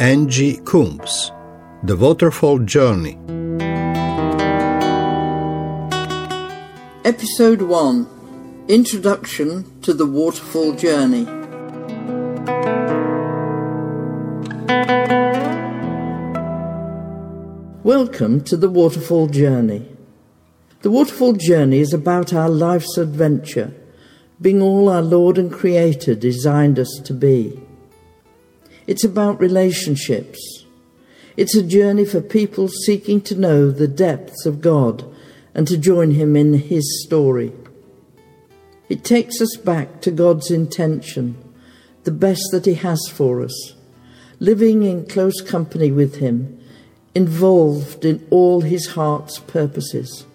Angie Coombs, The Waterfall Journey. Episode 1 Introduction to the Waterfall Journey. Welcome to the Waterfall Journey. The Waterfall Journey is about our life's adventure, being all our Lord and Creator designed us to be. It's about relationships. It's a journey for people seeking to know the depths of God and to join Him in His story. It takes us back to God's intention, the best that He has for us, living in close company with Him, involved in all His heart's purposes.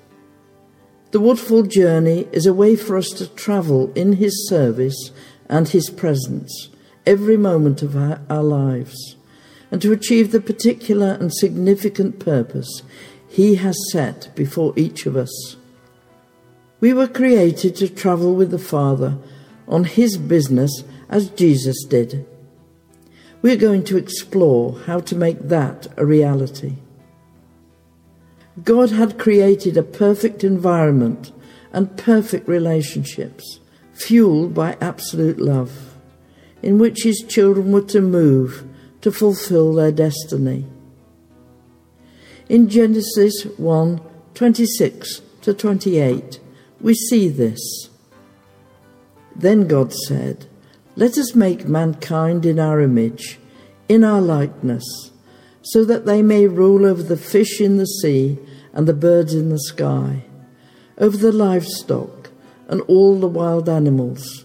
The Waterfall Journey is a way for us to travel in His service and His presence every moment of our, our lives and to achieve the particular and significant purpose He has set before each of us. We were created to travel with the Father on His business as Jesus did. We're going to explore how to make that a reality. God had created a perfect environment and perfect relationships, fueled by absolute love in which his children were to move to fulfill their destiny. In Genesis 1 26 to 28, we see this. Then God said, Let us make mankind in our image, in our likeness, so that they may rule over the fish in the sea and the birds in the sky, over the livestock and all the wild animals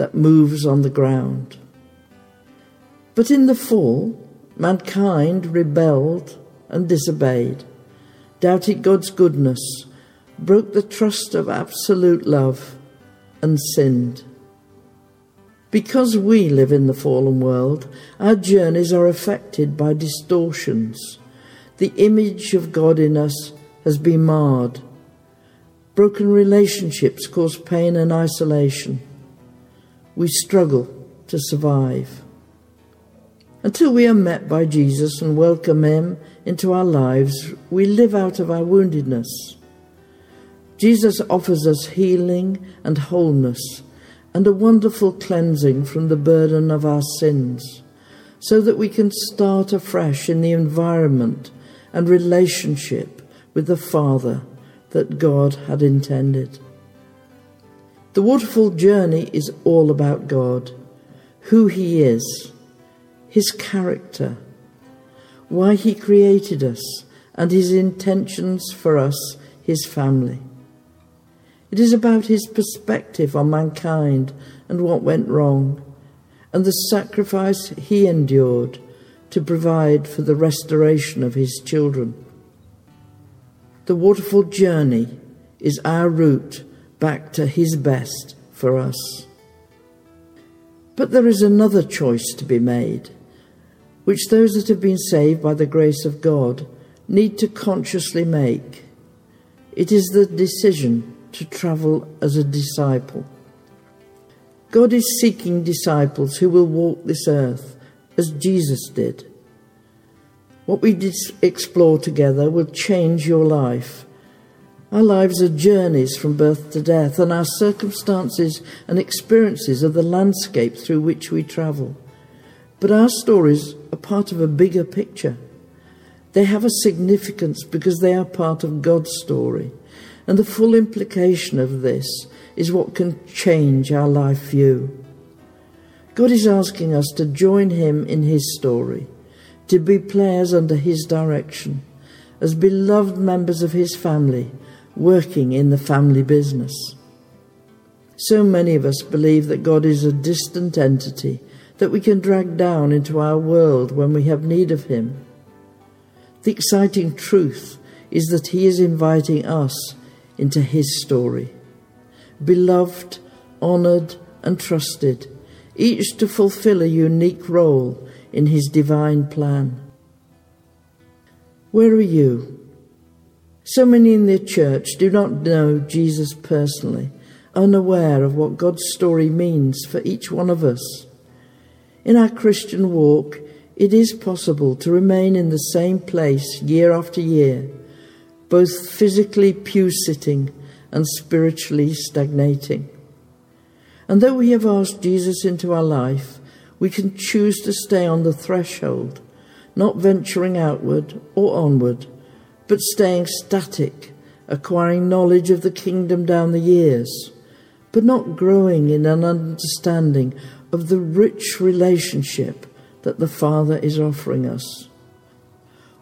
that moves on the ground. But in the fall, mankind rebelled and disobeyed, doubted God's goodness, broke the trust of absolute love, and sinned. Because we live in the fallen world, our journeys are affected by distortions. The image of God in us has been marred. Broken relationships cause pain and isolation we struggle to survive. Until we are met by Jesus and welcome Him into our lives, we live out of our woundedness. Jesus offers us healing and wholeness and a wonderful cleansing from the burden of our sins so that we can start afresh in the environment and relationship with the Father that God had intended. The waterfall journey is all about God, who He is, His character, why He created us, and His intentions for us, His family. It is about His perspective on mankind and what went wrong, and the sacrifice He endured to provide for the restoration of His children. The waterfall journey is our route back to His best for us. But there is another choice to be made, which those that have been saved by the grace of God need to consciously make. It is the decision to travel as a disciple. God is seeking disciples who will walk this earth as Jesus did. What we explore together will change your life our lives are journeys from birth to death, and our circumstances and experiences are the landscape through which we travel. But our stories are part of a bigger picture. They have a significance because they are part of God's story. And the full implication of this is what can change our life view. God is asking us to join Him in His story, to be players under His direction, as beloved members of His family working in the family business. So many of us believe that God is a distant entity that we can drag down into our world when we have need of Him. The exciting truth is that He is inviting us into His story. Beloved, honoured, and trusted, each to fulfill a unique role in His divine plan. Where are you? So many in the church do not know Jesus personally, unaware of what God's story means for each one of us. In our Christian walk, it is possible to remain in the same place year after year, both physically pew sitting and spiritually stagnating. And though we have asked Jesus into our life, we can choose to stay on the threshold, not venturing outward or onward, but staying static, acquiring knowledge of the kingdom down the years, but not growing in an understanding of the rich relationship that the Father is offering us.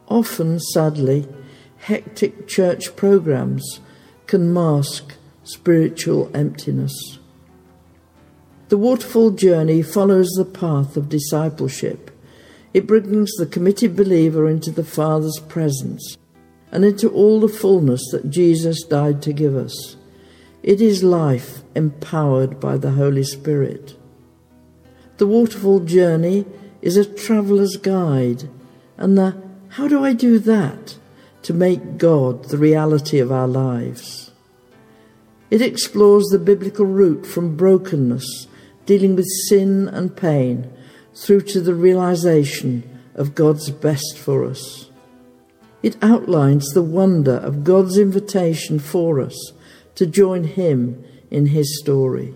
Often, sadly, hectic church programs can mask spiritual emptiness. The waterfall journey follows the path of discipleship. It brings the committed believer into the Father's presence and into all the fullness that Jesus died to give us. It is life empowered by the Holy Spirit. The waterfall journey is a traveller's guide, and the how do I do that to make God the reality of our lives. It explores the biblical route from brokenness dealing with sin and pain through to the realization of God's best for us. It outlines the wonder of God's invitation for us to join Him in His story.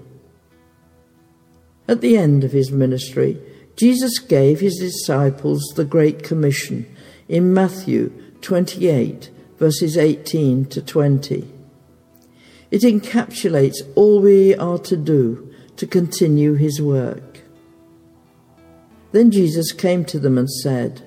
At the end of His ministry, Jesus gave His disciples the Great Commission in Matthew 28, verses 18 to 20. It encapsulates all we are to do to continue his work. Then Jesus came to them and said,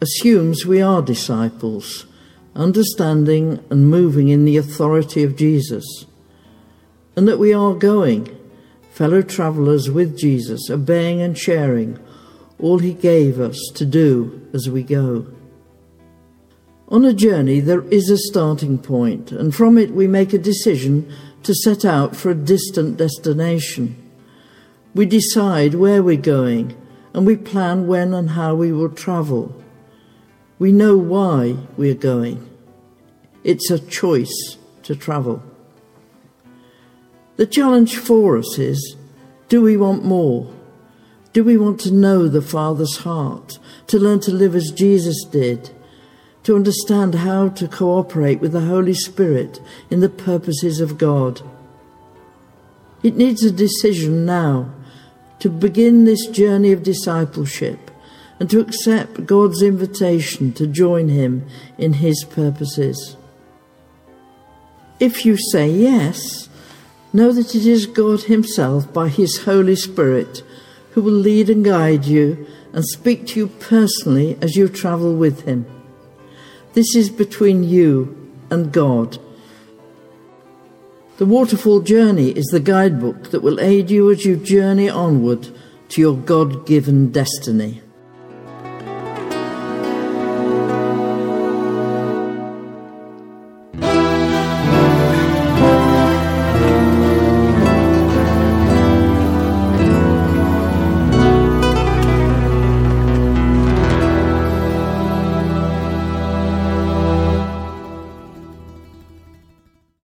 assumes we are disciples, understanding and moving in the authority of Jesus, and that we are going, fellow travellers with Jesus, obeying and sharing all he gave us to do as we go. On a journey, there is a starting point, and from it we make a decision to set out for a distant destination. We decide where we're going and we plan when and how we will travel. We know why we're going. It's a choice to travel. The challenge for us is do we want more? Do we want to know the Father's heart, to learn to live as Jesus did? to understand how to cooperate with the Holy Spirit in the purposes of God. It needs a decision now to begin this journey of discipleship and to accept God's invitation to join Him in His purposes. If you say yes, know that it is God Himself by His Holy Spirit who will lead and guide you and speak to you personally as you travel with Him. This is between you and God. The Waterfall Journey is the guidebook that will aid you as you journey onward to your God given destiny.